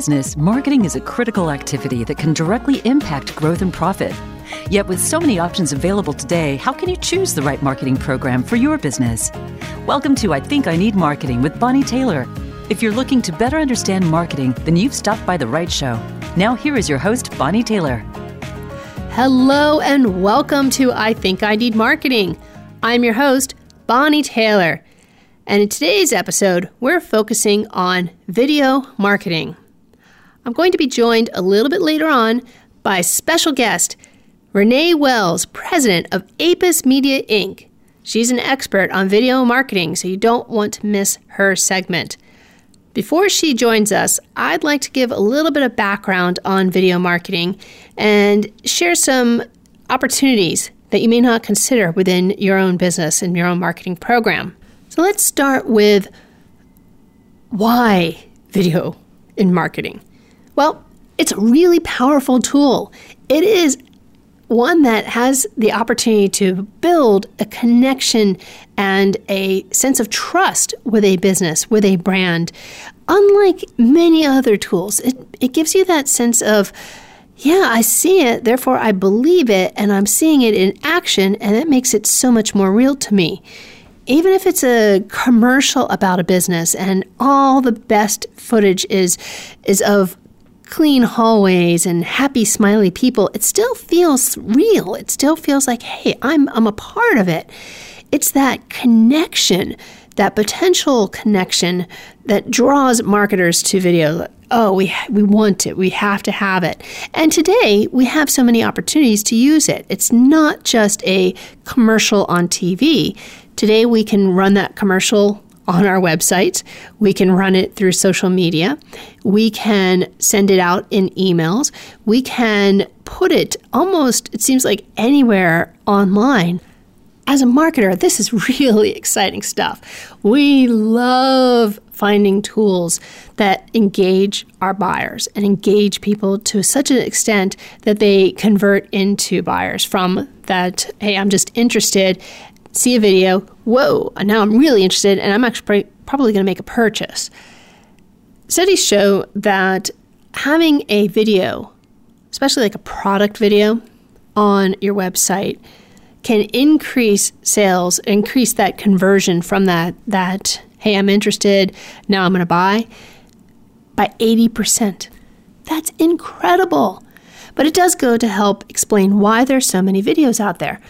business, marketing is a critical activity that can directly impact growth and profit. Yet, with so many options available today, how can you choose the right marketing program for your business? Welcome to I Think I Need Marketing with Bonnie Taylor. If you're looking to better understand marketing, then you've stopped by the right show. Now, here is your host, Bonnie Taylor. Hello, and welcome to I Think I Need Marketing. I'm your host, Bonnie Taylor. And in today's episode, we're focusing on video marketing. I'm going to be joined a little bit later on by special guest, Renee Wells, president of Apis Media Inc. She's an expert on video marketing, so you don't want to miss her segment. Before she joins us, I'd like to give a little bit of background on video marketing and share some opportunities that you may not consider within your own business and your own marketing program. So let's start with why video in marketing. Well, it's a really powerful tool. It is one that has the opportunity to build a connection and a sense of trust with a business, with a brand. Unlike many other tools, it, it gives you that sense of, yeah, I see it, therefore I believe it, and I'm seeing it in action, and that makes it so much more real to me even if it's a commercial about a business and all the best footage is is of clean hallways and happy smiley people, it still feels real. It still feels like, hey, I'm I'm a part of it. It's that connection, that potential connection that draws marketers to video. Oh, we we want it. We have to have it. And today we have so many opportunities to use it. It's not just a commercial on TV. Today, we can run that commercial on our website. We can run it through social media. We can send it out in emails. We can put it almost, it seems like anywhere online. As a marketer, this is really exciting stuff. We love finding tools that engage our buyers and engage people to such an extent that they convert into buyers from that, hey, I'm just interested see a video, whoa, now I'm really interested and I'm actually probably going to make a purchase. Studies show that having a video, especially like a product video on your website, can increase sales, increase that conversion from that that hey, I'm interested, now I'm going to buy by 80%. That's incredible. But it does go to help explain why there's so many videos out there.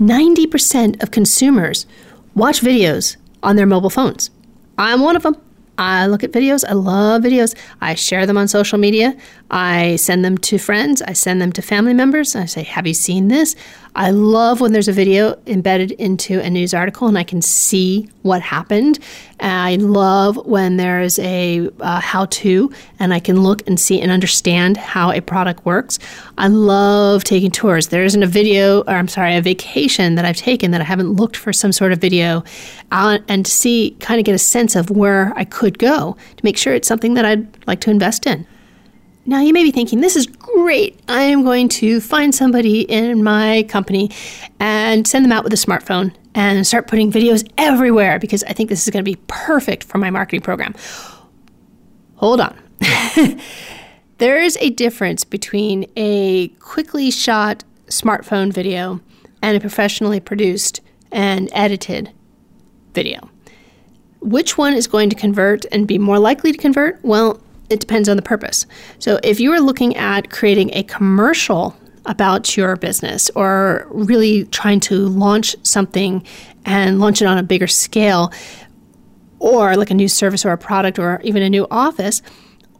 90% of consumers watch videos on their mobile phones. I'm one of them. I look at videos. I love videos. I share them on social media. I send them to friends. I send them to family members. I say, Have you seen this? I love when there's a video embedded into a news article and I can see what happened. I love when there's a uh, how to and I can look and see and understand how a product works. I love taking tours. There isn't a video, or I'm sorry, a vacation that I've taken that I haven't looked for some sort of video and to see, kind of get a sense of where I could go to make sure it's something that I'd like to invest in. Now, you may be thinking, this is great. I am going to find somebody in my company and send them out with a smartphone and start putting videos everywhere because I think this is going to be perfect for my marketing program. Hold on. there is a difference between a quickly shot smartphone video and a professionally produced and edited video. Which one is going to convert and be more likely to convert? Well, it depends on the purpose. So if you are looking at creating a commercial about your business or really trying to launch something and launch it on a bigger scale, or like a new service or a product or even a new office,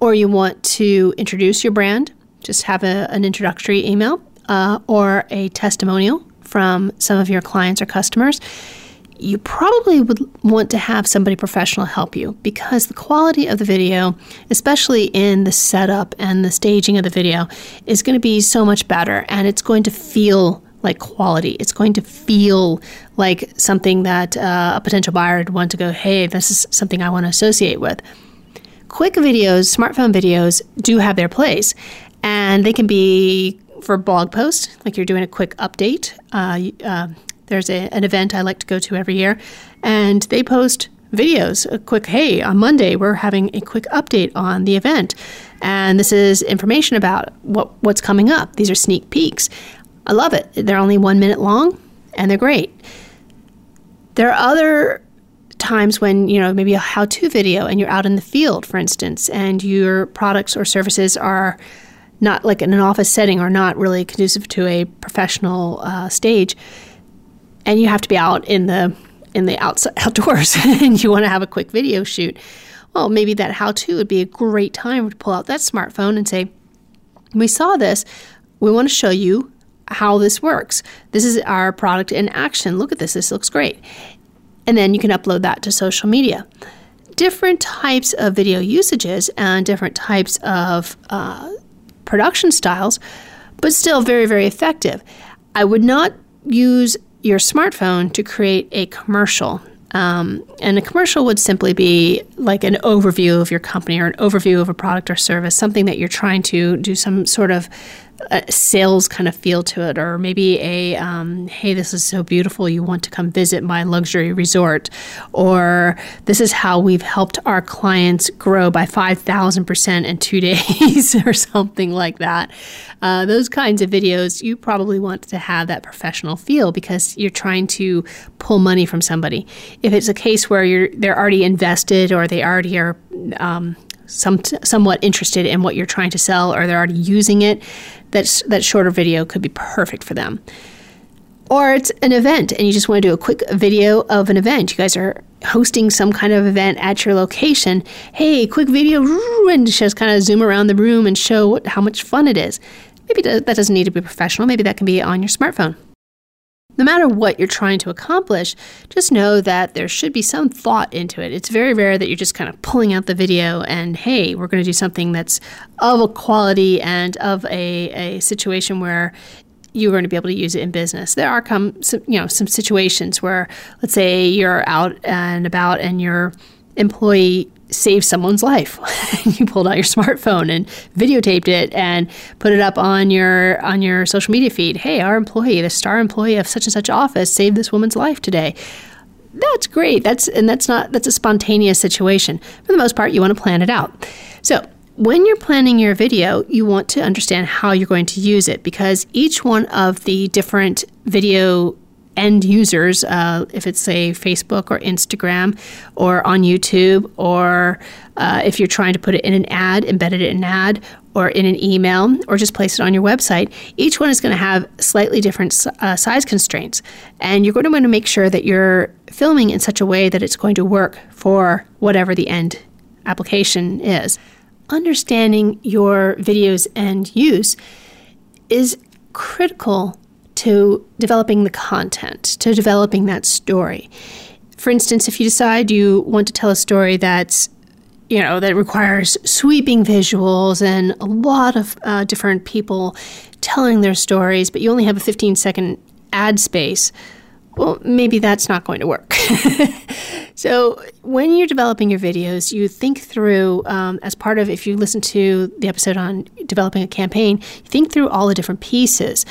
or you want to introduce your brand, just have a, an introductory email uh, or a testimonial from some of your clients or customers you probably would want to have somebody professional help you because the quality of the video, especially in the setup and the staging of the video, is going to be so much better and it's going to feel like quality. It's going to feel like something that uh, a potential buyer would want to go, hey, this is something I want to associate with. Quick videos, smartphone videos, do have their place, and they can be for blog posts, like you're doing a quick update. Uh, uh, there's a, an event I like to go to every year, and they post videos, a quick, hey, on Monday, we're having a quick update on the event. and this is information about what, what's coming up. These are sneak peeks. I love it. They're only one minute long and they're great. There are other times when, you know, maybe a how to video and you're out in the field, for instance, and your products or services are not like in an office setting or not really conducive to a professional uh, stage and you have to be out in the in the outside outdoors and you want to have a quick video shoot. Well maybe that how to would be a great time to pull out that smartphone and say we saw this. We want to show you how this works. This is our product in action. Look at this. This looks great. And then you can upload that to social media. Different types of video usages and different types of uh, production styles but still very very effective. I would not use your smartphone to create a commercial. Um, and a commercial would simply be like an overview of your company or an overview of a product or service, something that you're trying to do some sort of a sales kind of feel to it, or maybe a um, hey, this is so beautiful, you want to come visit my luxury resort, or this is how we've helped our clients grow by 5,000% in two days, or something like that. Uh, those kinds of videos, you probably want to have that professional feel because you're trying to pull money from somebody. If it's a case where you're they're already invested or they already are um, some somewhat interested in what you're trying to sell or they're already using it, that's that shorter video could be perfect for them. Or it's an event and you just want to do a quick video of an event. You guys are hosting some kind of event at your location. Hey, quick video and just kind of zoom around the room and show what, how much fun it is. Maybe that doesn't need to be professional. Maybe that can be on your smartphone. No matter what you're trying to accomplish, just know that there should be some thought into it. It's very rare that you're just kind of pulling out the video and, hey, we're going to do something that's of a quality and of a, a situation where you're going to be able to use it in business. There are come some, you know some situations where let's say you're out and about and your employee save someone's life. you pulled out your smartphone and videotaped it and put it up on your on your social media feed. Hey, our employee, the star employee of such and such office, saved this woman's life today. That's great. That's and that's not that's a spontaneous situation. For the most part, you want to plan it out. So when you're planning your video, you want to understand how you're going to use it because each one of the different video end users, uh, if it's say Facebook or Instagram or on YouTube, or uh, if you're trying to put it in an ad, embedded it in an ad, or in an email, or just place it on your website, each one is going to have slightly different uh, size constraints. And you're going to want to make sure that you're filming in such a way that it's going to work for whatever the end application is. Understanding your video's end use is critical to developing the content, to developing that story. For instance, if you decide you want to tell a story that's you know that requires sweeping visuals and a lot of uh, different people telling their stories, but you only have a 15 second ad space, well, maybe that's not going to work. so, when you're developing your videos, you think through, um, as part of, if you listen to the episode on developing a campaign, you think through all the different pieces.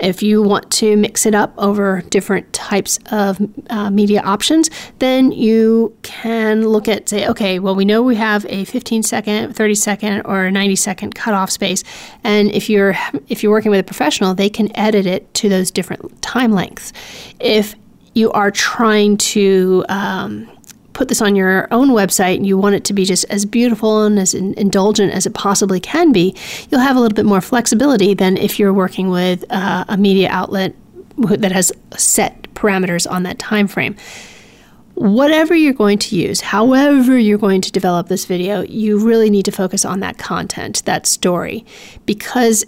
If you want to mix it up over different types of uh, media options, then you can look at, say, okay, well, we know we have a 15 second, 30 second, or 90 second cutoff space. And if you're if you're working with a professional, they can edit it to those different time lengths. If you are trying to um, put this on your own website and you want it to be just as beautiful and as in- indulgent as it possibly can be, you'll have a little bit more flexibility than if you're working with uh, a media outlet that has set parameters on that time frame. Whatever you're going to use, however you're going to develop this video, you really need to focus on that content, that story, because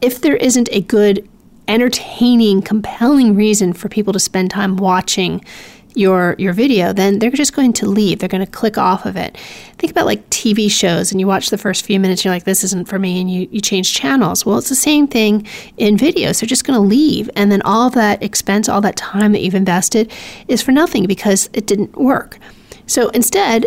if there isn't a good, entertaining, compelling reason for people to spend time watching your your video, then they're just going to leave. They're going to click off of it. Think about like TV shows and you watch the first few minutes, you're like, this isn't for me, and you, you change channels. Well, it's the same thing in videos. They're just going to leave. And then all that expense, all that time that you've invested is for nothing because it didn't work. So instead,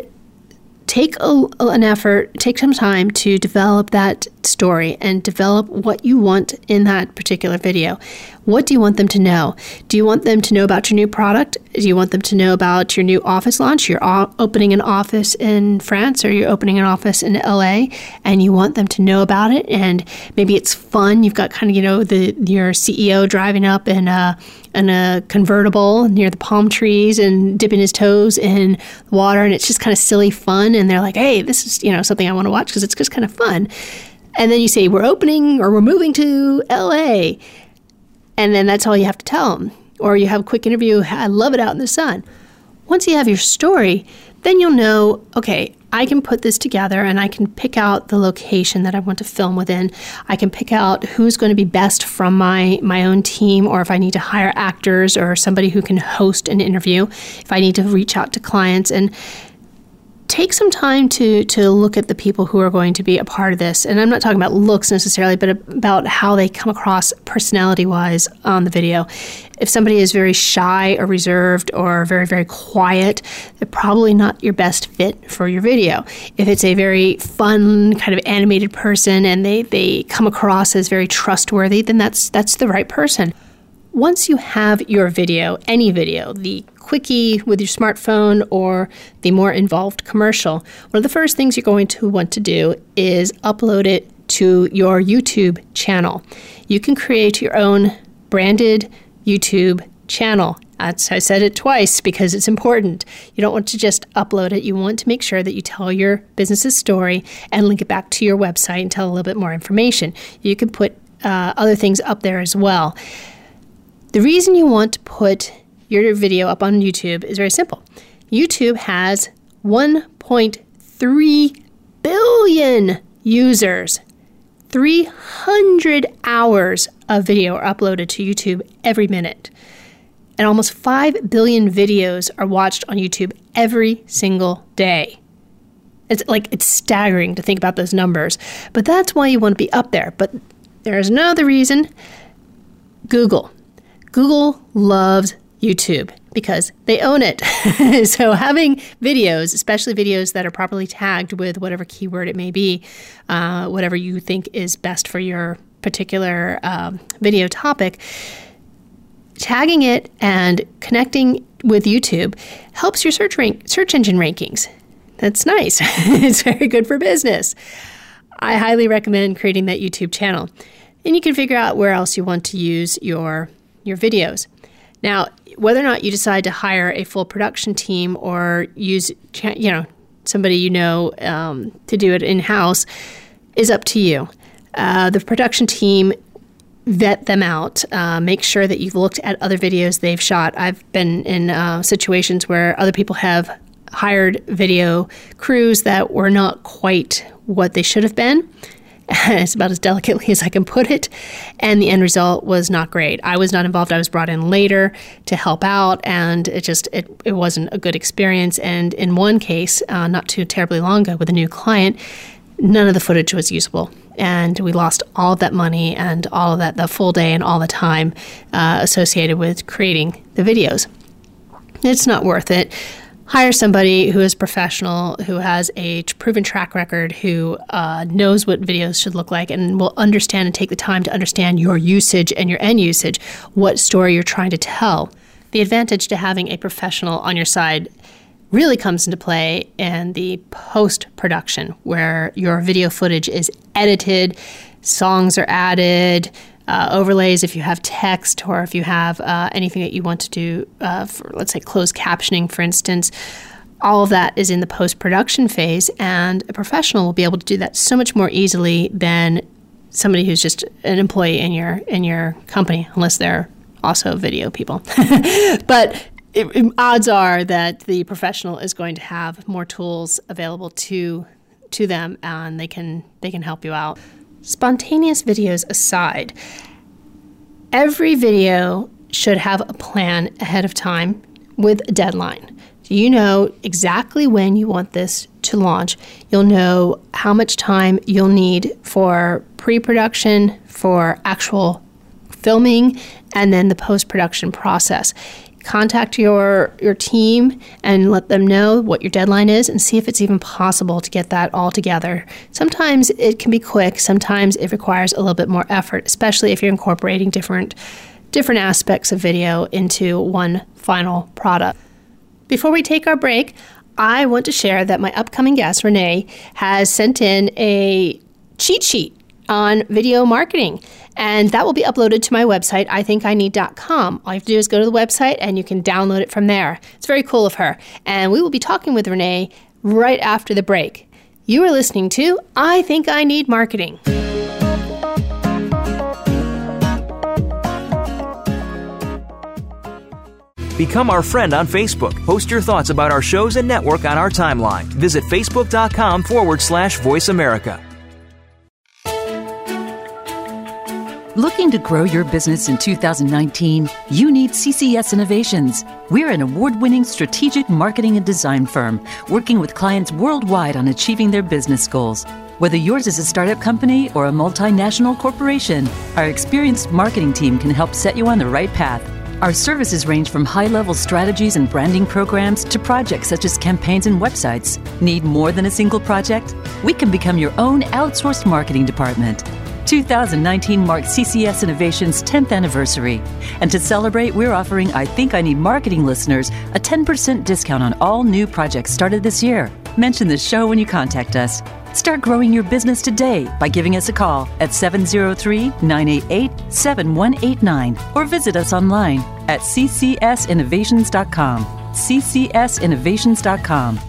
take a, an effort, take some time to develop that story and develop what you want in that particular video. What do you want them to know? Do you want them to know about your new product? Do you want them to know about your new office launch? You're opening an office in France or you're opening an office in LA and you want them to know about it and maybe it's fun. You've got kind of, you know, the your CEO driving up in a in a convertible near the palm trees and dipping his toes in water and it's just kind of silly fun and they're like, "Hey, this is, you know, something I want to watch because it's just kind of fun." And then you say, "We're opening or we're moving to LA." And then that's all you have to tell them. Or you have a quick interview, I love it out in the sun. Once you have your story, then you'll know, okay, I can put this together and I can pick out the location that I want to film within. I can pick out who's going to be best from my my own team or if I need to hire actors or somebody who can host an interview, if I need to reach out to clients and take some time to to look at the people who are going to be a part of this. And I'm not talking about looks necessarily, but about how they come across personality wise on the video. If somebody is very shy or reserved or very very quiet, they're probably not your best fit for your video. If it's a very fun kind of animated person and they they come across as very trustworthy, then that's that's the right person. Once you have your video, any video, the quickie with your smartphone or the more involved commercial, one of the first things you're going to want to do is upload it to your YouTube channel. You can create your own branded YouTube channel. That's, I said it twice because it's important. You don't want to just upload it. You want to make sure that you tell your business's story and link it back to your website and tell a little bit more information. You can put uh, other things up there as well. The reason you want to put your video up on YouTube is very simple. YouTube has 1.3 billion users. 300 hours of video are uploaded to YouTube every minute. And almost 5 billion videos are watched on YouTube every single day. It's like it's staggering to think about those numbers, but that's why you want to be up there. But there is another reason. Google. Google loves YouTube because they own it. so having videos, especially videos that are properly tagged with whatever keyword it may be, uh, whatever you think is best for your particular um, video topic, tagging it and connecting with YouTube helps your search rank search engine rankings. That's nice. it's very good for business. I highly recommend creating that YouTube channel. And you can figure out where else you want to use your your videos. Now, whether or not you decide to hire a full production team or use, you know, somebody you know um, to do it in house is up to you. Uh, the production team vet them out, uh, make sure that you've looked at other videos they've shot. I've been in uh, situations where other people have hired video crews that were not quite what they should have been. it's about as delicately as I can put it. And the end result was not great. I was not involved. I was brought in later to help out, and it just it, it wasn't a good experience. And in one case, uh, not too terribly long ago, with a new client, none of the footage was usable. And we lost all of that money and all of that, the full day and all the time uh, associated with creating the videos. It's not worth it hire somebody who is professional, who has a proven track record, who uh, knows what videos should look like, and will understand and take the time to understand your usage and your end usage, what story you're trying to tell. The advantage to having a professional on your side really comes into play in the post production, where your video footage is edited, songs are added, uh, overlays, if you have text or if you have uh, anything that you want to do uh, for, let's say, closed captioning, for instance, all of that is in the post production phase, and a professional will be able to do that so much more easily than somebody who's just an employee in your in your company, unless they're also video people. but it, it, odds are that the professional is going to have more tools available to to them, and they can they can help you out. Spontaneous videos aside, every video should have a plan ahead of time with a deadline. You know exactly when you want this to launch. You'll know how much time you'll need for pre production, for actual filming, and then the post production process. Contact your your team and let them know what your deadline is and see if it's even possible to get that all together. Sometimes it can be quick, sometimes it requires a little bit more effort, especially if you're incorporating different different aspects of video into one final product. Before we take our break, I want to share that my upcoming guest, Renee, has sent in a cheat sheet on video marketing. And that will be uploaded to my website, ithinkIneed.com. All you have to do is go to the website and you can download it from there. It's very cool of her. And we will be talking with Renee right after the break. You are listening to I Think I Need Marketing. Become our friend on Facebook. Post your thoughts about our shows and network on our timeline. Visit facebook.com forward slash voice America. Looking to grow your business in 2019? You need CCS Innovations. We're an award winning strategic marketing and design firm working with clients worldwide on achieving their business goals. Whether yours is a startup company or a multinational corporation, our experienced marketing team can help set you on the right path. Our services range from high level strategies and branding programs to projects such as campaigns and websites. Need more than a single project? We can become your own outsourced marketing department. 2019 marks CCS Innovation's 10th anniversary. And to celebrate, we're offering I Think I Need Marketing listeners a 10% discount on all new projects started this year. Mention the show when you contact us. Start growing your business today by giving us a call at 703 988 7189 or visit us online at ccsinnovations.com. ccsinnovations.com.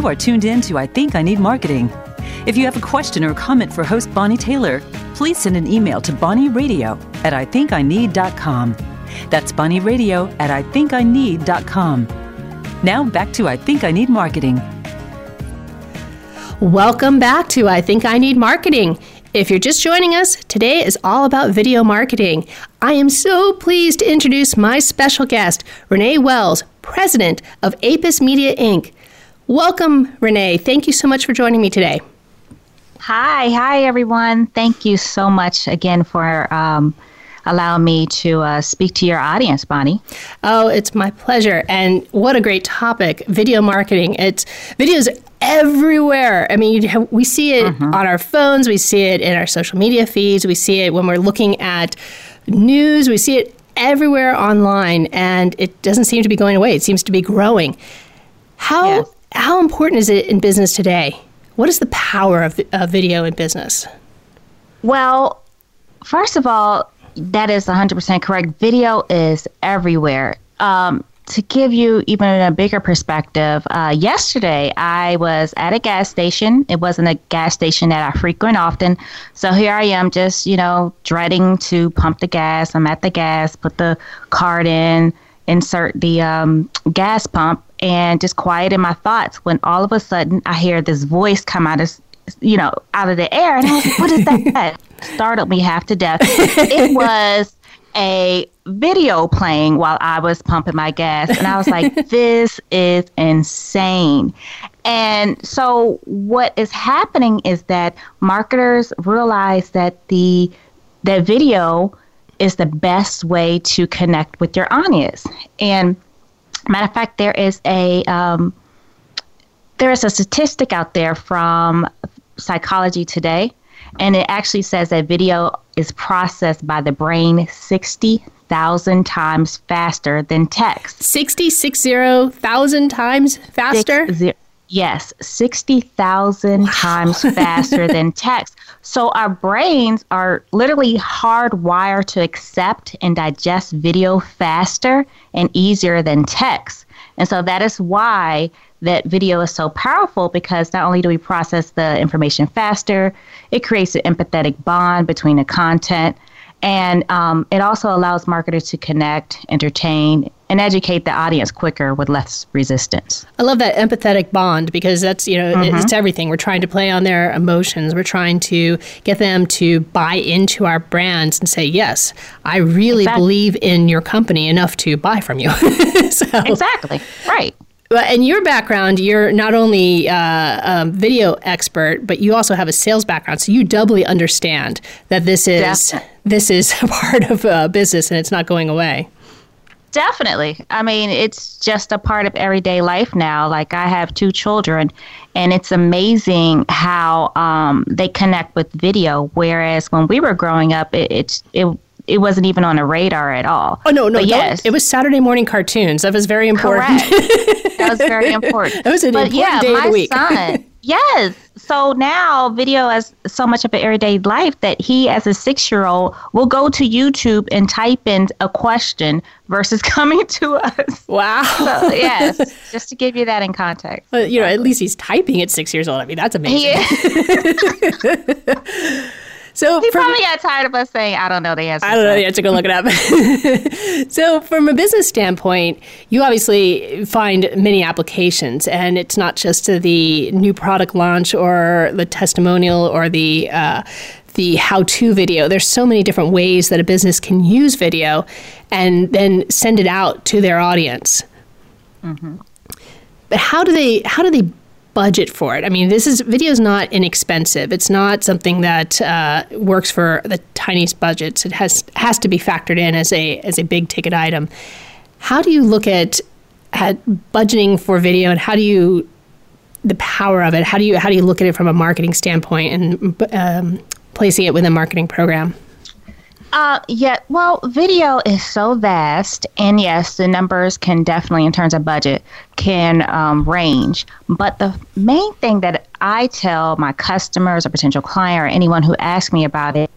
You are tuned in to I Think I Need Marketing. If you have a question or comment for host Bonnie Taylor, please send an email to bonnieradio at ithinkineed.com. That's bonnieradio at ithinkineed.com. Now back to I Think I Need Marketing. Welcome back to I Think I Need Marketing. If you're just joining us, today is all about video marketing. I am so pleased to introduce my special guest, Renee Wells, president of Apis Media Inc. Welcome, Renee. Thank you so much for joining me today. Hi, hi, everyone. Thank you so much again for um, allowing me to uh, speak to your audience, Bonnie. Oh, it's my pleasure. And what a great topic video marketing. It's videos everywhere. I mean, have, we see it mm-hmm. on our phones, we see it in our social media feeds, we see it when we're looking at news, we see it everywhere online, and it doesn't seem to be going away. It seems to be growing. How yes. How important is it in business today? What is the power of uh, video in business? Well, first of all, that is 100% correct. Video is everywhere. Um, to give you even a bigger perspective, uh, yesterday I was at a gas station. It wasn't a gas station that I frequent often. So here I am just, you know, dreading to pump the gas. I'm at the gas, put the card in, insert the um, gas pump, and just quiet in my thoughts when all of a sudden I hear this voice come out of you know out of the air and I was like, what is that? Startled me half to death. it was a video playing while I was pumping my gas and I was like, this is insane. And so what is happening is that marketers realize that the that video is the best way to connect with your audience. And Matter of fact, there is a um, there is a statistic out there from Psychology Today, and it actually says that video is processed by the brain sixty thousand times faster than text. Sixty six zero thousand times faster. Six, zero, yes, sixty thousand wow. times faster than text. So our brains are literally hardwired to accept and digest video faster and easier than text. And so that is why that video is so powerful because not only do we process the information faster, it creates an empathetic bond between the content, and um, it also allows marketers to connect, entertain, and educate the audience quicker with less resistance. I love that empathetic bond because that's, you know, mm-hmm. it's everything. We're trying to play on their emotions. We're trying to get them to buy into our brands and say, yes, I really exactly. believe in your company enough to buy from you. so, exactly. Right. Well, in your background, you're not only uh, a video expert, but you also have a sales background, so you doubly understand that this is Definitely. this is a part of a business and it's not going away. Definitely. I mean, it's just a part of everyday life now. Like I have two children, and it's amazing how um, they connect with video. Whereas when we were growing up, it, it, it it wasn't even on a radar at all. Oh no, no, yes, it was Saturday morning cartoons. That was very important. Correct. that was very important. that was an but important yeah, day of the week. Son, yes. So now video is so much of an everyday life that he, as a six-year-old, will go to YouTube and type in a question versus coming to us. Wow. So, yes, just to give you that in context. Well, you know, at least he's typing at six years old. I mean, that's amazing. So he from, probably got tired of us saying, "I don't know the answer." I don't know the answer. Go look it up. so, from a business standpoint, you obviously find many applications, and it's not just to the new product launch or the testimonial or the uh, the how-to video. There's so many different ways that a business can use video, and then send it out to their audience. Mm-hmm. But how do they how do they budget for it. I mean, this is video is not inexpensive. It's not something that uh, works for the tiniest budgets. It has has to be factored in as a as a big ticket item. How do you look at at budgeting for video, and how do you the power of it? How do you how do you look at it from a marketing standpoint and um, placing it within a marketing program? Uh, yeah, well, video is so vast, and yes, the numbers can definitely, in terms of budget, can um, range. But the main thing that I tell my customers or potential client or anyone who asks me about it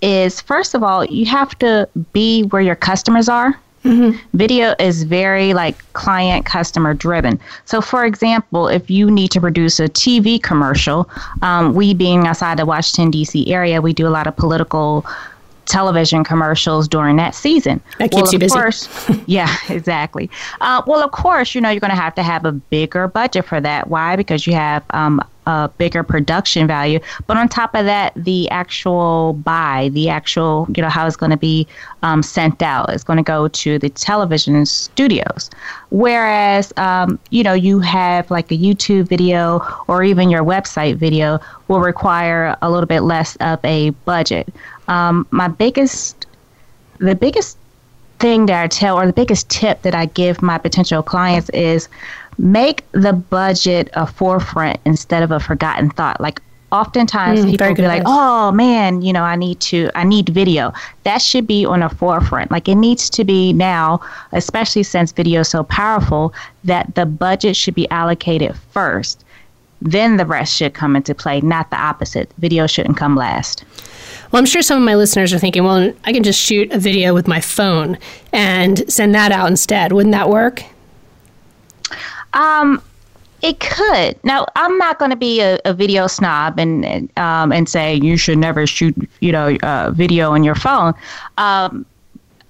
is, first of all, you have to be where your customers are. Mm-hmm. Video is very like client customer driven. So, for example, if you need to produce a TV commercial, um, we being outside the Washington D.C. area, we do a lot of political television commercials during that season. That keeps well, you busy. Course, yeah, exactly. Uh, well, of course, you know you're going to have to have a bigger budget for that. Why? Because you have um, a bigger production value. But on top of that, the actual buy, the actual, you know, how it's going to be um, sent out is going to go to the television studios. Whereas, um, you know, you have like a YouTube video or even your website video will require a little bit less of a budget. Um, my biggest, the biggest thing that I tell, or the biggest tip that I give my potential clients is make the budget a forefront instead of a forgotten thought. Like oftentimes mm, people be like, "Oh man, you know, I need to, I need video." That should be on a forefront. Like it needs to be now, especially since video is so powerful, that the budget should be allocated first. Then the rest should come into play, not the opposite. Video shouldn't come last. Well, I'm sure some of my listeners are thinking, well, I can just shoot a video with my phone and send that out instead. Wouldn't that work? Um, it could. Now, I'm not going to be a, a, video snob and um, and say you should never shoot, you know, uh, video on your phone. Um,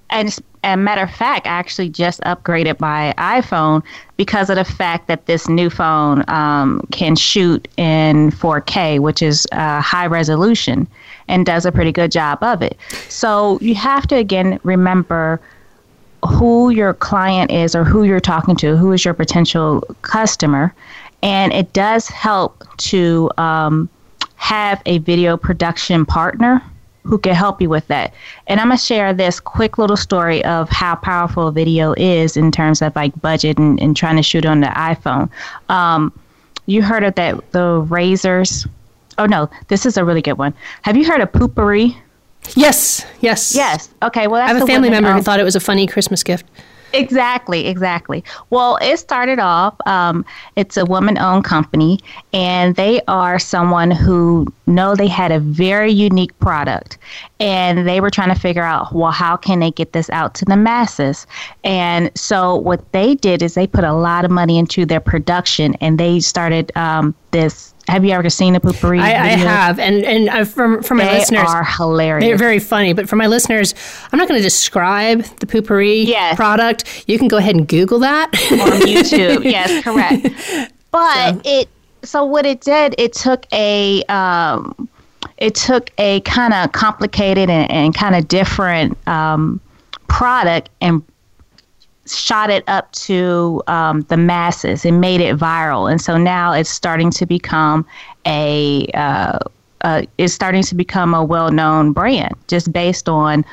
and and matter of fact, I actually just upgraded my iPhone because of the fact that this new phone um, can shoot in 4K, which is uh, high resolution, and does a pretty good job of it. So you have to again remember who your client is or who you're talking to, who is your potential customer, and it does help to um, have a video production partner who can help you with that. And I'm gonna share this quick little story of how powerful video is in terms of like budget and, and trying to shoot on the iPhone. Um, you heard of that the razors? Oh no, this is a really good one. Have you heard of Poo-Pourri? Yes, yes, yes. Okay, well, I have a family member who thought it was a funny Christmas gift. Exactly, exactly. Well, it started off, um, it's a woman owned company, and they are someone who know they had a very unique product. And they were trying to figure out, well, how can they get this out to the masses? And so what they did is they put a lot of money into their production and they started um, this have you ever seen a Poo-Pourri? I, I have, and and uh, from from my they listeners, are hilarious. They're very funny, but for my listeners, I'm not going to describe the Poo-Pourri yes. product. You can go ahead and Google that on YouTube. yes, correct. But so. it so what it did, it took a um, it took a kind of complicated and, and kind of different um, product and shot it up to um, the masses and made it viral. And so now it's starting to become a uh, uh, it's starting to become a well-known brand just based on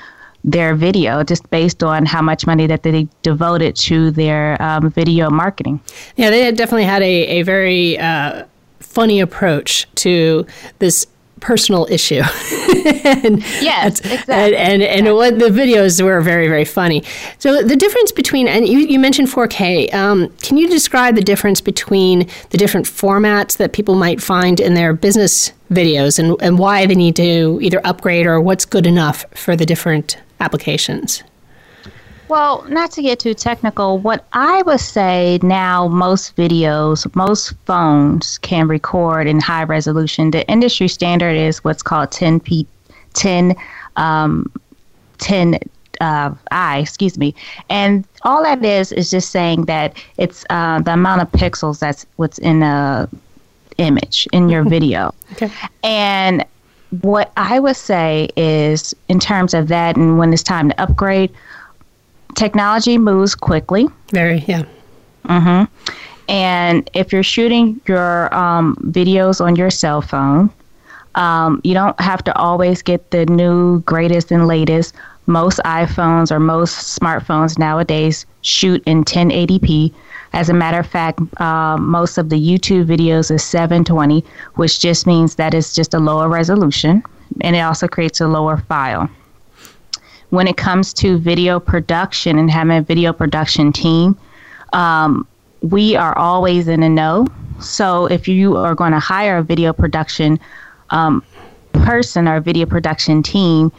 their video, just based on how much money that they devoted to their um, video marketing. Yeah, they definitely had a, a very uh, funny approach to this personal issue. and yes, exactly. And, and, and what the videos were very, very funny. So the difference between, and you, you mentioned 4K, um, can you describe the difference between the different formats that people might find in their business videos and, and why they need to either upgrade or what's good enough for the different applications? Well, not to get too technical, what I would say now most videos, most phones can record in high resolution. The industry standard is what's called 10 p 10 um, 10 uh, I, excuse me. And all that is is just saying that it's uh, the amount of pixels that's what's in a image in your video. okay. And what I would say is, in terms of that, and when it's time to upgrade, technology moves quickly. Very, yeah. Mm-hmm. And if you're shooting your um, videos on your cell phone, um, you don't have to always get the new, greatest, and latest. Most iPhones or most smartphones nowadays shoot in 1080p. As a matter of fact, uh, most of the YouTube videos is 720, which just means that it's just a lower resolution, and it also creates a lower file when it comes to video production and having a video production team, um, we are always in the know. So if you are going to hire a video production um, person or a video production team,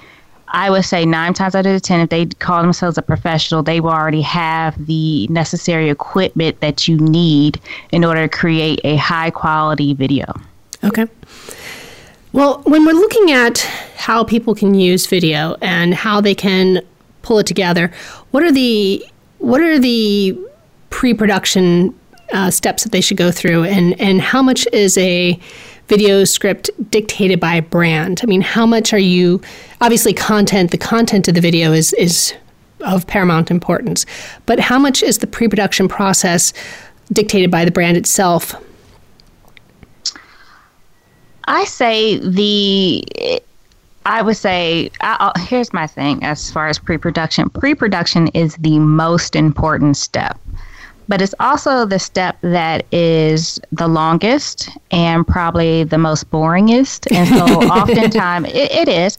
I would say nine times out of the ten, if they call themselves a professional, they will already have the necessary equipment that you need in order to create a high quality video. Okay. Well, when we're looking at how people can use video and how they can pull it together, what are the what are the pre-production uh, steps that they should go through, and and how much is a video script dictated by a brand? I mean, how much are you obviously content? The content of the video is is of paramount importance, but how much is the pre-production process dictated by the brand itself I say the. I would say I, uh, here's my thing as far as pre-production. Pre-production is the most important step but it's also the step that is the longest and probably the most boringest. And so, oftentimes, it, it is,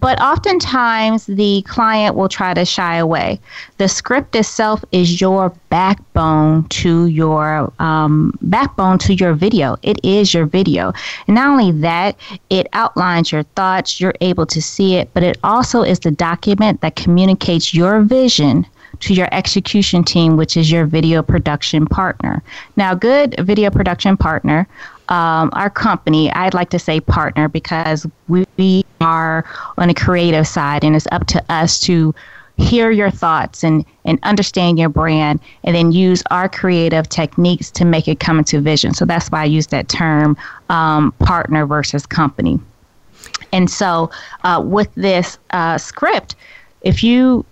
but oftentimes the client will try to shy away. The script itself is your backbone to your um, backbone to your video. It is your video. And not only that, it outlines your thoughts. You're able to see it, but it also is the document that communicates your vision to your execution team, which is your video production partner. Now, good video production partner, um, our company, I'd like to say partner because we are on the creative side and it's up to us to hear your thoughts and, and understand your brand and then use our creative techniques to make it come into vision. So that's why I use that term um, partner versus company. And so uh, with this uh, script, if you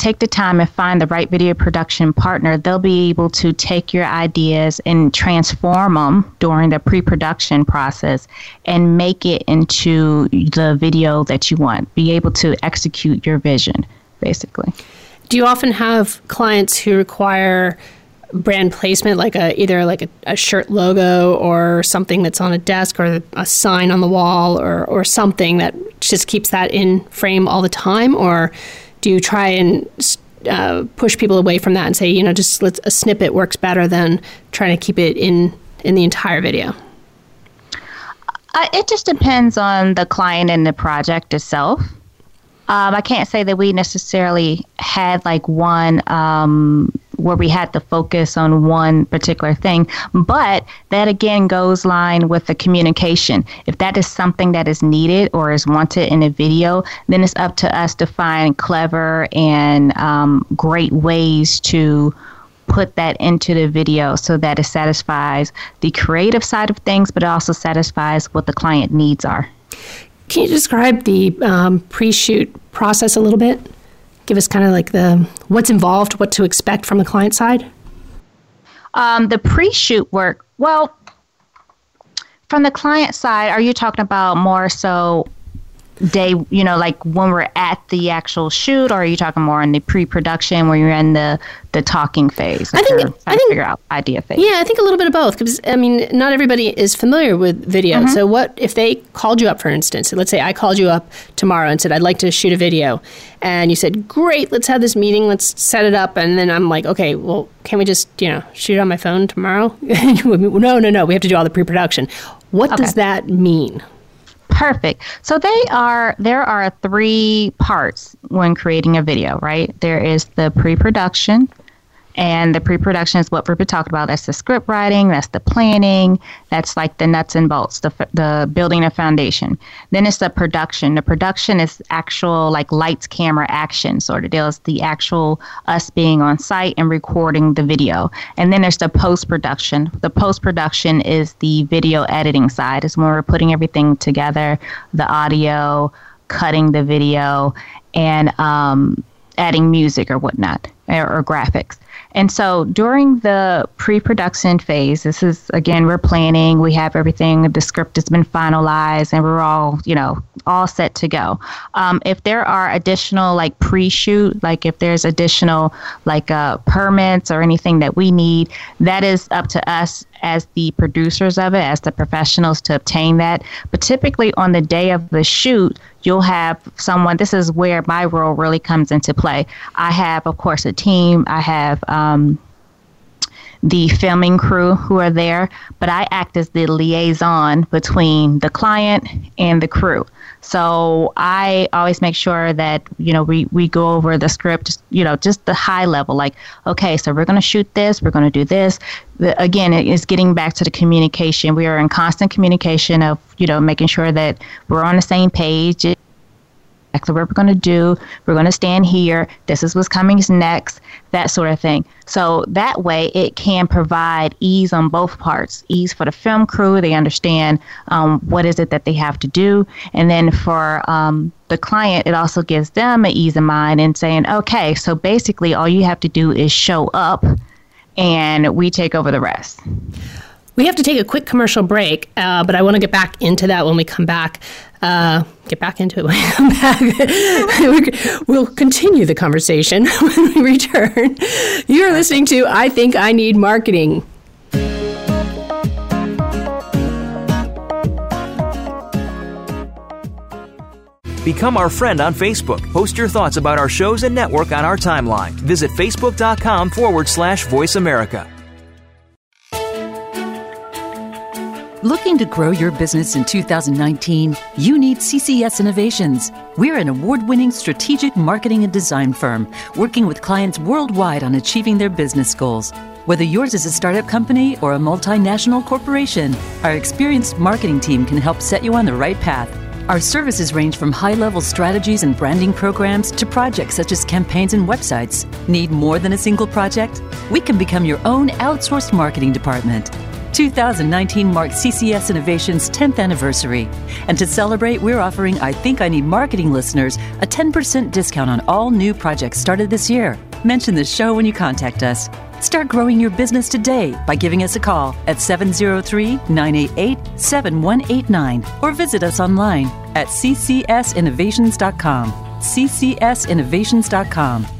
take the time and find the right video production partner, they'll be able to take your ideas and transform them during the pre production process and make it into the video that you want. Be able to execute your vision, basically. Do you often have clients who require brand placement like a either like a, a, shirt logo or something that's on a desk or a sign on the wall or, or something that just keeps that in frame all the time or do you try and uh, push people away from that and say, you know, just let's a snippet works better than trying to keep it in in the entire video? Uh, it just depends on the client and the project itself. Um, I can't say that we necessarily had like one um, where we had to focus on one particular thing, but that again goes line with the communication. If that is something that is needed or is wanted in a video, then it's up to us to find clever and um, great ways to put that into the video so that it satisfies the creative side of things, but also satisfies what the client needs are. Can you describe the um, pre-shoot process a little bit? Give us kind of like the what's involved, what to expect from the client side. Um, the pre-shoot work. Well, from the client side, are you talking about more so day, you know, like when we're at the actual shoot, or are you talking more in the pre-production where you're in the the talking phase? I think I think figure out idea phase. Yeah, I think a little bit of both because I mean, not everybody is familiar with video. Mm-hmm. So, what if they called you up, for instance? Let's say I called you up tomorrow and said I'd like to shoot a video, and you said, "Great, let's have this meeting. Let's set it up." And then I'm like, "Okay, well, can we just you know shoot on my phone tomorrow?" no, no, no. We have to do all the pre-production. What okay. does that mean? Perfect. So they are there are three parts when creating a video, right? There is the pre-production, and the pre-production is what we've been talking about. That's the script writing, that's the planning, that's like the nuts and bolts, the the building a foundation. Then it's the production. The production is actual like lights, camera, action sort of deal. deals. The actual us being on site and recording the video. And then there's the post-production. The post-production is the video editing side. Is when we're putting everything together, the audio, cutting the video, and um, adding music or whatnot or, or graphics. And so during the pre production phase, this is again, we're planning, we have everything, the script has been finalized, and we're all, you know, all set to go. Um, if there are additional like pre shoot, like if there's additional like uh, permits or anything that we need, that is up to us as the producers of it, as the professionals to obtain that. But typically on the day of the shoot, you'll have someone. This is where my role really comes into play. I have, of course, a team. I have. Um, the filming crew who are there, but I act as the liaison between the client and the crew. So I always make sure that, you know, we, we go over the script, you know, just the high level, like, okay, so we're going to shoot this, we're going to do this. The, again, it is getting back to the communication. We are in constant communication of, you know, making sure that we're on the same page exactly what we're going to do. We're going to stand here. This is what's coming next, that sort of thing. So that way it can provide ease on both parts ease for the film crew. They understand um, what is it that they have to do. And then for um, the client, it also gives them an ease of mind in saying, okay, so basically all you have to do is show up and we take over the rest. We have to take a quick commercial break, uh, but I want to get back into that when we come back. Uh, get back into it when we come back. we'll continue the conversation when we return. You're listening to I Think I Need Marketing. Become our friend on Facebook. Post your thoughts about our shows and network on our timeline. Visit facebook.com forward slash voice America. Looking to grow your business in 2019? You need CCS Innovations. We're an award winning strategic marketing and design firm working with clients worldwide on achieving their business goals. Whether yours is a startup company or a multinational corporation, our experienced marketing team can help set you on the right path. Our services range from high level strategies and branding programs to projects such as campaigns and websites. Need more than a single project? We can become your own outsourced marketing department. 2019 marks CCS Innovation's 10th anniversary. And to celebrate, we're offering I Think I Need Marketing listeners a 10% discount on all new projects started this year. Mention the show when you contact us. Start growing your business today by giving us a call at 703 988 7189 or visit us online at ccsinnovations.com. ccsinnovations.com.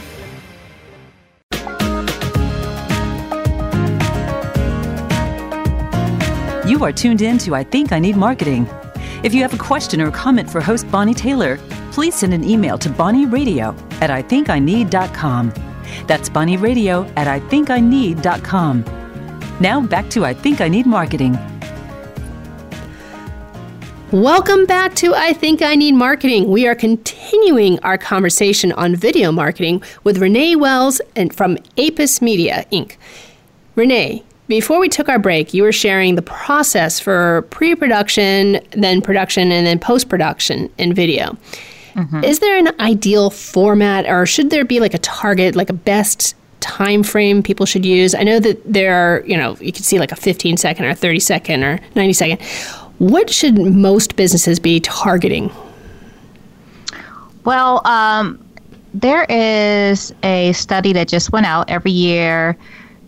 You are tuned in to I Think I Need Marketing. If you have a question or comment for host Bonnie Taylor, please send an email to bonnieradio at ithinkIneed.com. That's bonnieradio at ithinkIneed.com. Now back to I Think I Need Marketing. Welcome back to I Think I Need Marketing. We are continuing our conversation on video marketing with Renee Wells and from Apus Media Inc. Renee, before we took our break, you were sharing the process for pre production, then production, and then post production in video. Mm-hmm. Is there an ideal format, or should there be like a target, like a best time frame people should use? I know that there are, you know, you can see like a 15 second or 30 second or 90 second. What should most businesses be targeting? Well, um, there is a study that just went out every year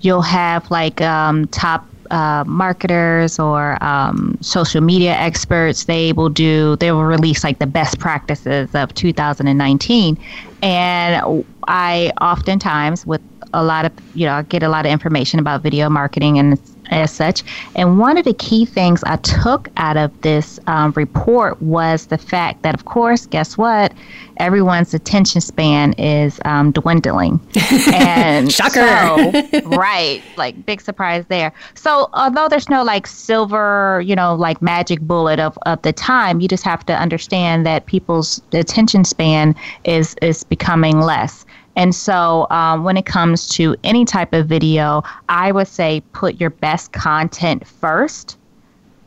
you'll have like um, top uh, marketers or um, social media experts. They will do. They will release like the best practices of 2019, and I oftentimes with a lot of you know I get a lot of information about video marketing and as such. And one of the key things I took out of this um, report was the fact that, of course, guess what? Everyone's attention span is um, dwindling. And shocker, so, right? Like big surprise there. So although there's no like silver, you know, like magic bullet of, of the time, you just have to understand that people's attention span is is becoming less. And so, um, when it comes to any type of video, I would say put your best content first.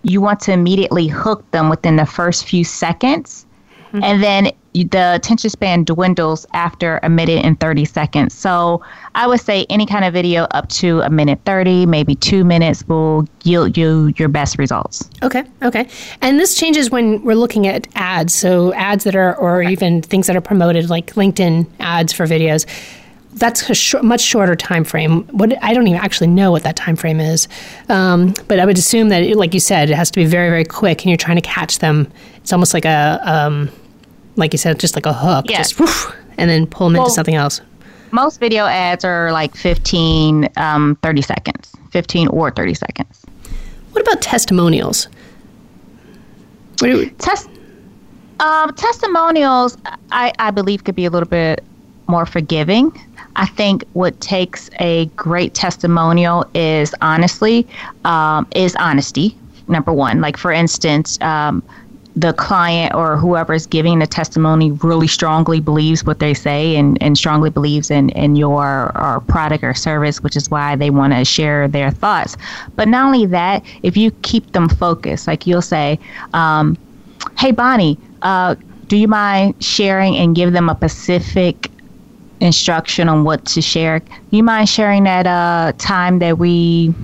You want to immediately hook them within the first few seconds. Mm-hmm. And then the attention span dwindles after a minute and 30 seconds. So I would say any kind of video up to a minute 30, maybe two minutes will yield you your best results. Okay, okay. And this changes when we're looking at ads. So ads that are, or even things that are promoted like LinkedIn ads for videos. That's a sh- much shorter time frame. What I don't even actually know what that time frame is, um, but I would assume that, like you said, it has to be very, very quick, and you're trying to catch them. It's almost like a um, like you said, just like a hook, yeah. just woof, and then pull them well, into something else. Most video ads are like 15, um, 30 seconds, 15 or 30 seconds. What about testimonials? What we- Test, um, testimonials, I, I believe, could be a little bit more forgiving. I think what takes a great testimonial is honestly, um, is honesty. Number one, like for instance, um, the client or whoever is giving the testimony really strongly believes what they say and, and strongly believes in, in your or product or service, which is why they want to share their thoughts. But not only that, if you keep them focused, like you'll say, um, Hey, Bonnie, uh, do you mind sharing and give them a specific instruction on what to share? Do you mind sharing that uh, time that we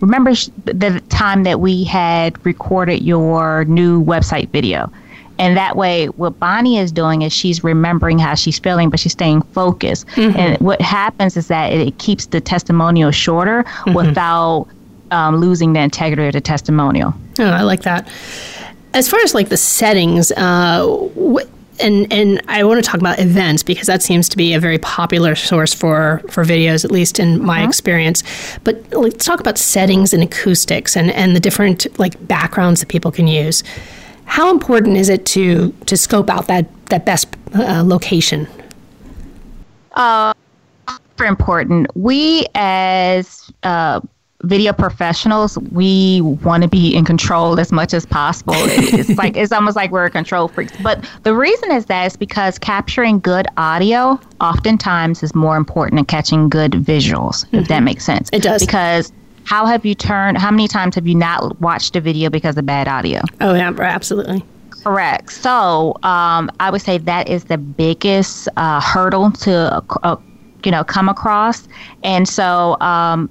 remember the time that we had recorded your new website video. And that way, what Bonnie is doing is she's remembering how she's feeling, but she's staying focused. Mm-hmm. And what happens is that it, keeps the testimonial shorter mm-hmm. without um, losing the integrity of the testimonial. Oh, I like that. As far as like the settings, uh, what and and I want to talk about events because that seems to be a very popular source for for videos, at least in my uh-huh. experience. But let's talk about settings and acoustics and and the different like backgrounds that people can use. How important is it to to scope out that that best uh, location? Uh, super important. We as uh, video professionals, we want to be in control as much as possible. it's like it's almost like we're control freaks. But the reason is that is because capturing good audio oftentimes is more important than catching good visuals. Mm-hmm. If that mm-hmm. makes sense, it does. Because how have you turned? How many times have you not watched a video because of bad audio? Oh yeah, absolutely. Correct. So um, I would say that is the biggest uh, hurdle to uh, you know come across, and so um,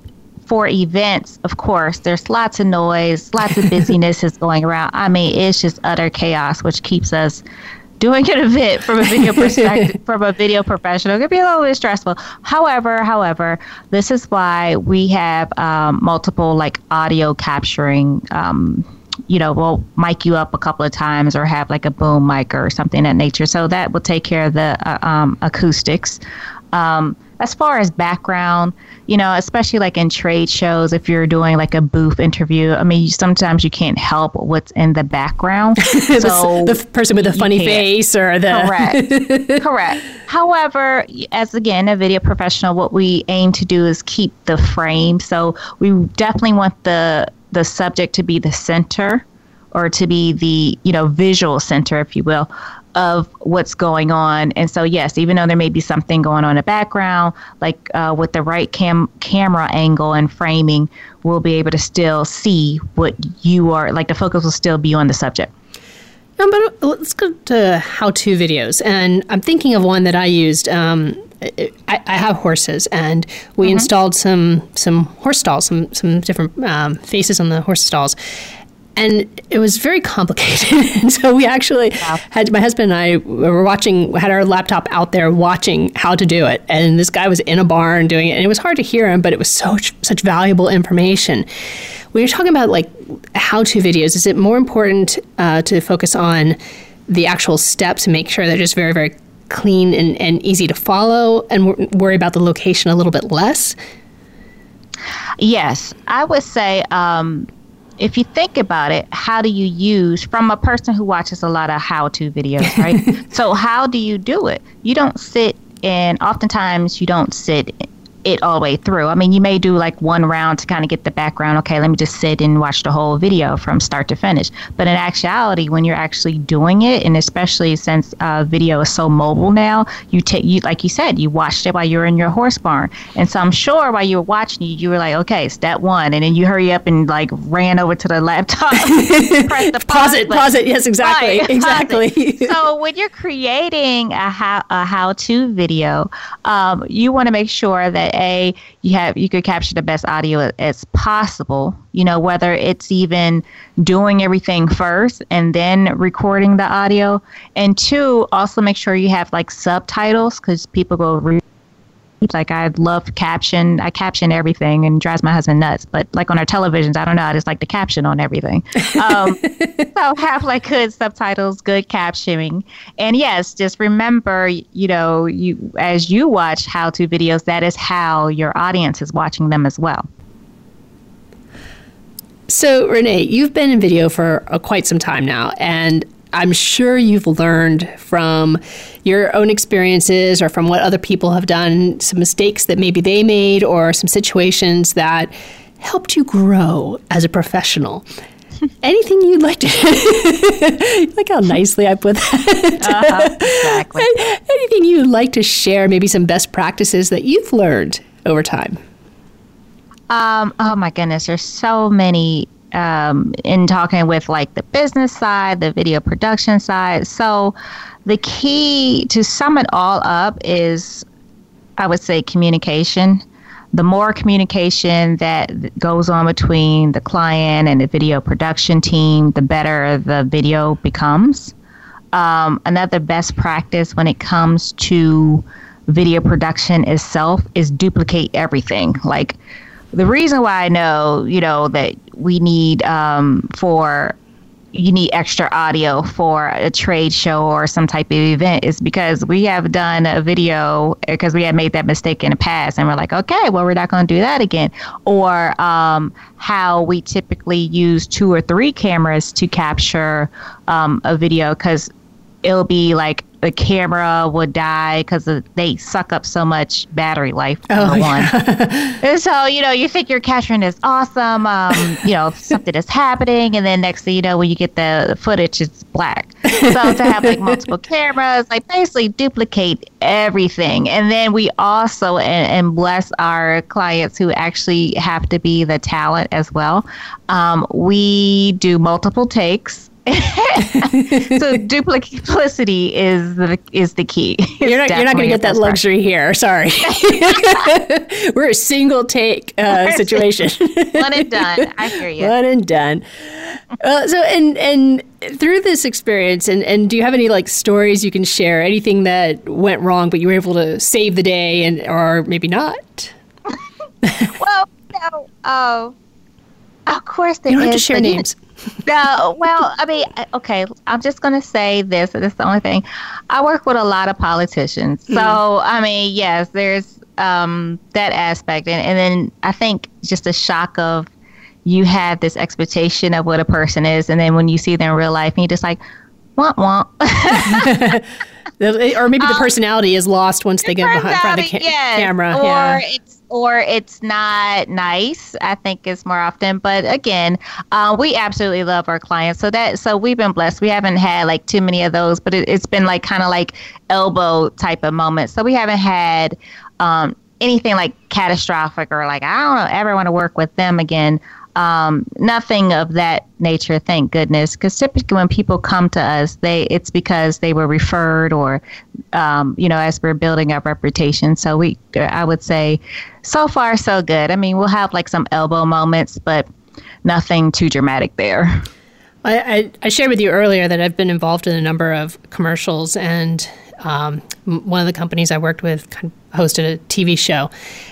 for events, of course, there's lots of noise, lots of busyness is going around. I mean, it's just utter chaos, which keeps us doing an event from a video perspective, from a video professional, it can be a little bit stressful. However, however, this is why we have um, multiple like audio capturing. Um, you know, we'll mic you up a couple of times or have like a boom mic or something that nature. So that will take care of the uh, um, acoustics. Um, as far as background, you know, especially like in trade shows, if you're doing like a booth interview, I mean, sometimes you can't help what's in the background. so the, the, person with the funny face or the correct, correct. However, as again a video professional, what we aim to do is keep the frame. So we definitely want the the subject to be the center or to be the you know visual center if you will of what's going on. And so, yes, even though there may be something going on in the background, like uh, with the right cam- camera angle and framing, we'll be able to still see what you are, like the focus will still be on the subject. Um, but let's go to how-to videos, and I'm thinking of one that I used. Um, I, I, have horses, and we mm-hmm. installed some some horse stalls, some some different um, faces on the horse stalls, and it was very complicated. and so we actually wow. had my husband and I were watching, had our laptop out there watching how to do it, and this guy was in a barn doing it, and it was hard to hear him, but it was so such valuable information. When you're talking about like how-to videos, is it more important uh, to focus on the actual steps and make sure they're just very very clean and, and easy to follow, and worry about the location a little bit less? Yes, I would say. Um, if you think about it, how do you use from a person who watches a lot of how to videos, right? so, how do you do it? You don't sit and oftentimes you don't sit it all the way through. I mean, you may do like one round to kind of get the background. Okay, let me just sit and watch the whole video from start to finish. But in actuality, when you're actually doing it, and especially since uh, video is so mobile now, you take you like you said, you watched it while you were in your horse barn, and so I'm sure while you were watching it, you were like, okay, step one, and then you hurry up and like ran over to the laptop, press the pause, pause it, pause it. Yes, exactly, right, exactly. so when you're creating a how a how to video, um, you want to make sure that a you have you could capture the best audio as possible you know whether it's even doing everything first and then recording the audio. And two also make sure you have like subtitles because people go like I love caption. I caption everything and drives my husband nuts. But like on our televisions, I don't know. I just like the caption on everything. Um, so have like good subtitles, good captioning, and yes, just remember, you know, you as you watch how-to videos, that is how your audience is watching them as well. So, Renee, you've been in video for uh, quite some time now, and I'm sure you've learned from your own experiences or from what other people have done, some mistakes that maybe they made or some situations that helped you grow as a professional. Anything you'd like to like how nicely I put that. Uh-huh, exactly. Anything you'd like to share, maybe some best practices that you've learned over time? Um, oh my goodness, there's so many um, in talking with like the business side, the video production side. So the key to sum it all up is, I would say, communication. The more communication that goes on between the client and the video production team, the better the video becomes. Um, another best practice when it comes to video production itself is duplicate everything. Like the reason why I know, you know, that we need um, for you need extra audio for a trade show or some type of event is because we have done a video because we had made that mistake in the past and we're like okay well we're not going to do that again. Or um, how we typically use two or three cameras to capture um, a video because it'll be like the camera would die because they suck up so much battery life. Oh, one. and so, you know, you think you're capturing this awesome, um, you know, something is happening. And then next thing you know, when you get the footage, it's black. So to have like multiple cameras, like basically duplicate everything. And then we also, and, and bless our clients who actually have to be the talent as well. Um, we do multiple takes so duplicity is the is the key. You're not, you're not going to get that luxury here. Sorry, we're a single take uh, situation. One and done. I hear you. One and done. Uh, so and and through this experience, and and do you have any like stories you can share? Anything that went wrong, but you were able to save the day, and or maybe not? well, no. Uh, of course, there you don't have to share names. No, well, I mean, okay, I'm just going to say this. This is the only thing. I work with a lot of politicians. So, I mean, yes, there's um, that aspect. And, and then I think just a shock of you have this expectation of what a person is. And then when you see them in real life, and you're just like, womp womp. or maybe the personality is lost once they get behind front of the ca- yes. camera. Or yeah. it's or it's not nice. I think is more often. But again, uh, we absolutely love our clients. So that so we've been blessed. We haven't had like too many of those, but it, it's been like kind of like elbow type of moments. So we haven't had. Um, anything like catastrophic or like I don't ever want to work with them again. Um, nothing of that nature, thank goodness. Because typically, when people come to us, they it's because they were referred or, um, you know, as we're building our reputation. So we, I would say, so far so good. I mean, we'll have like some elbow moments, but nothing too dramatic there. I, I, I shared with you earlier that I've been involved in a number of commercials, and um, one of the companies I worked with kind of hosted a TV show,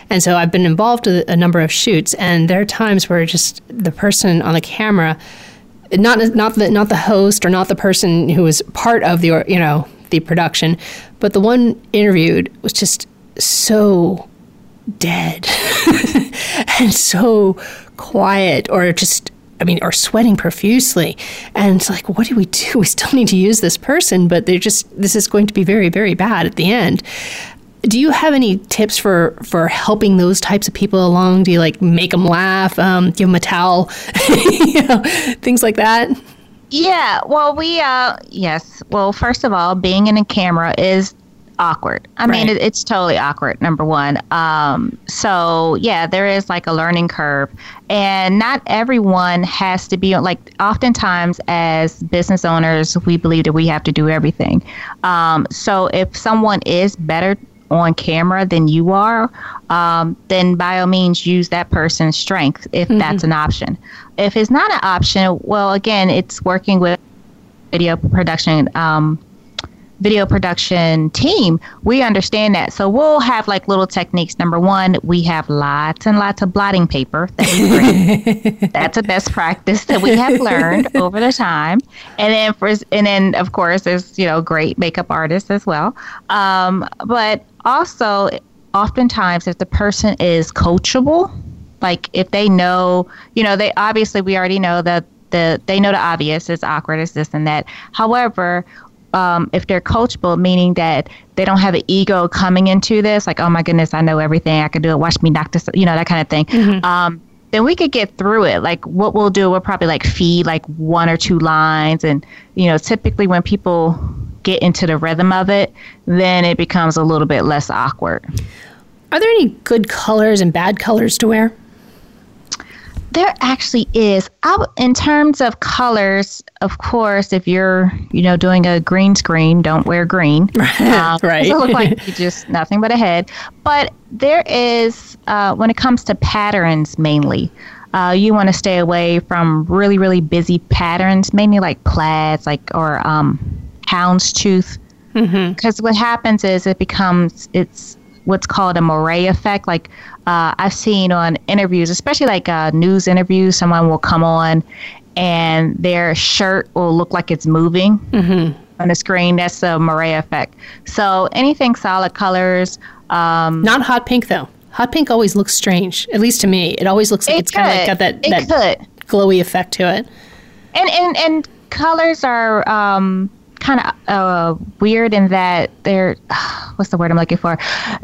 and so I've been involved with a number of shoots. And there are times where just the person on the camera, not not the not the host or not the person who was part of the you know the production, but the one interviewed was just so dead and so quiet or just I mean, are sweating profusely. And it's like, what do we do? We still need to use this person, but they're just, this is going to be very, very bad at the end. Do you have any tips for, for helping those types of people along? Do you like make them laugh, um, give them a towel, you know, things like that? Yeah, well, we, uh, yes. Well, first of all, being in a camera is awkward. I mean, it, it's totally awkward, number one. Um, so, yeah, there is like a learning curve. And not everyone has to be like, oftentimes as business owners, we believe that we have to do everything. Um, so, if someone is better on camera than you are, um, then by all means use that person's strength if that's an option. If it's not an option, well, again, it's working with video production. Um, video production team, we understand that. So we'll have like little techniques. Number one, we have lots and lots of blotting paper that we bring. That's a best practice that we have learned over the time. And then for and then of course there's you know great makeup artists as well. Um, but also, oftentimes if the person is coachable, like if they know, you know, they obviously we already know that the they know the obvious is awkward, is this and that. However, um, if they're coachable, meaning that they don't have an ego coming into this, like, oh my goodness, I know everything, I can do it, watch me knock this, you know, that kind of thing. Um, then we could get through it. Like, what we'll do, we'll probably like feed like one or two lines. And, you know, typically when people get into the rhythm of it, then it becomes a little bit less awkward. Are there any good colors and bad colors to wear? There actually is. I in terms of colors, of course, if you're, you know, doing a green screen, don't wear green. Um, Right. It look like you just nothing but a head. But there is, uh, when it comes to patterns mainly, uh, you want to stay away from really, really busy patterns, mainly like plaids, like or um, houndstooth. Because what happens is it becomes it's what's called a moiré effect. Like uh, I've seen on interviews, especially like uh, news interviews, someone will come on and their shirt will look like it's moving on the screen. That's the moiré effect. So anything solid colors. Um, Not hot pink though. Hot pink always looks strange, at least to me. It always looks like It it's kind of like got that, that could. glowy effect to it. and and and colors are um kind of uh weird in that they're what's the word I'm looking for?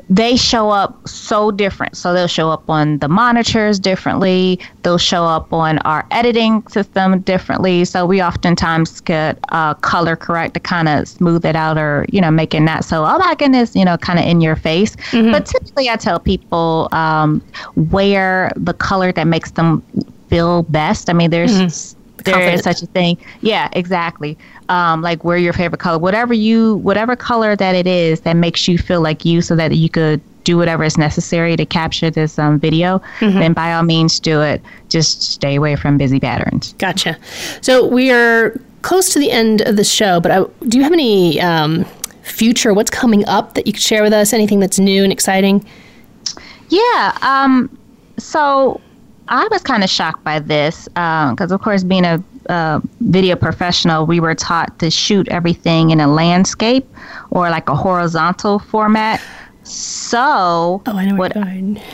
They show up so different. So they'll show up on the monitors differently. They'll show up on our editing system differently. So we oftentimes get uh, color correct to kind of smooth it out or you know make it not so oh my goodness you know kind of in your face. But typically I tell people um, wear the color that makes them feel best. I mean there's there Confident. is such a thing. Yeah, exactly. Um, like wear your favorite color, whatever you, whatever color that it is that makes you feel like you, so that you could do whatever is necessary to capture this um, video, mm-hmm. then by all means do it. Just stay away from busy patterns. Gotcha. So we are close to the end of the show, but I, do you have any um, future? What's coming up that you could share with us? Anything that's new and exciting? Yeah. Um, so I was kind of shocked by this because, um, of course, being a uh, video professional, we were taught to shoot everything in a landscape or like a horizontal format. So, oh, I know what, what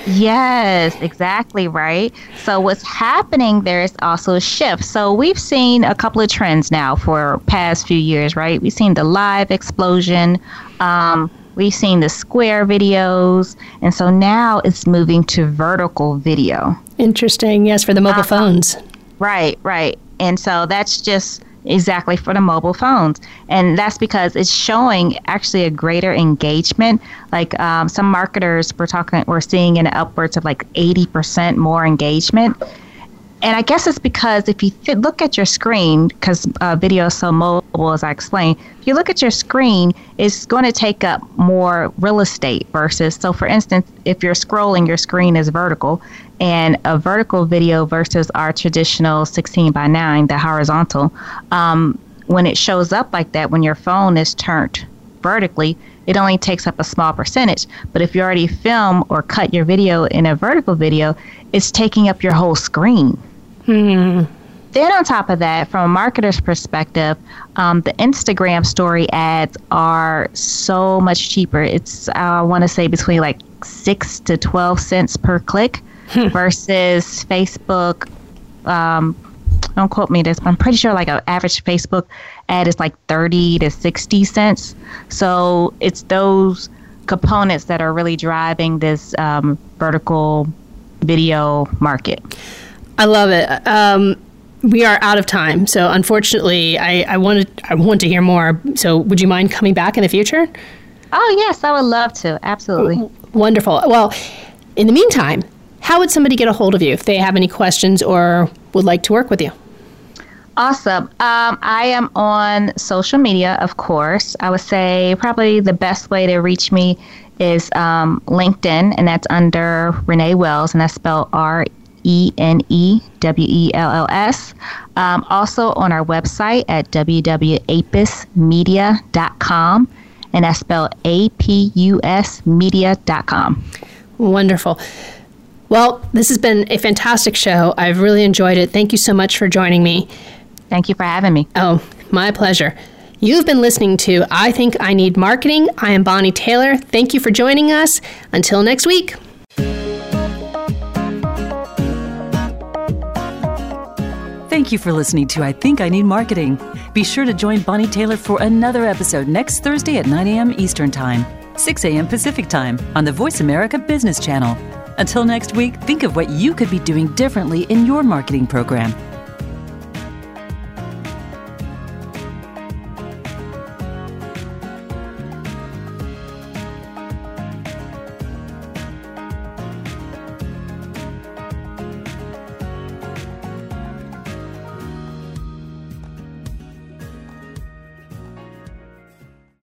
Yes, exactly right. So, what's happening there is also a shift. So, we've seen a couple of trends now for past few years, right? We've seen the live explosion. Um, we've seen the square videos, and so now it's moving to vertical video. Interesting. Yes, for the mobile uh, phones. Right, right. And so that's just exactly for the mobile phones and that's because it's showing actually a greater engagement like um, some marketers we're talking we're seeing in upwards of like 80% more engagement and I guess it's because if you th- look at your screen, because uh, video is so mobile, as I explained, if you look at your screen, it's going to take up more real estate versus. So, for instance, if you're scrolling, your screen is vertical, and a vertical video versus our traditional 16 by 9, the horizontal, um, when it shows up like that, when your phone is turned vertically, it only takes up a small percentage. But if you already film or cut your video in a vertical video, it's taking up your whole screen. Hmm. Then, on top of that, from a marketer's perspective, um, the Instagram story ads are so much cheaper. It's, I want to say, between like six to 12 cents per click hmm. versus Facebook. Um, don't quote me this, but I'm pretty sure like an average Facebook ad is like 30 to 60 cents. So it's those components that are really driving this um, vertical video market. I love it. Um, we are out of time, so unfortunately, I, I wanted I want to hear more. So, would you mind coming back in the future? Oh yes, I would love to. Absolutely. Wonderful. Well, in the meantime, how would somebody get a hold of you if they have any questions or would like to work with you? Awesome. Um, I am on social media, of course. I would say probably the best way to reach me is um, LinkedIn, and that's under Renee Wells, and that's spelled R E N E W E L L S. Um, also on our website at www.apusmedia.com, and that's spelled A P U S media.com. Wonderful. Well, this has been a fantastic show. I've really enjoyed it. Thank you so much for joining me. Thank you for having me. Oh, my pleasure. You've been listening to I Think I Need Marketing. I am Bonnie Taylor. Thank you for joining us. Until next week. Thank you for listening to I Think I Need Marketing. Be sure to join Bonnie Taylor for another episode next Thursday at 9 a.m. Eastern Time, 6 a.m. Pacific Time on the Voice America Business Channel. Until next week, think of what you could be doing differently in your marketing program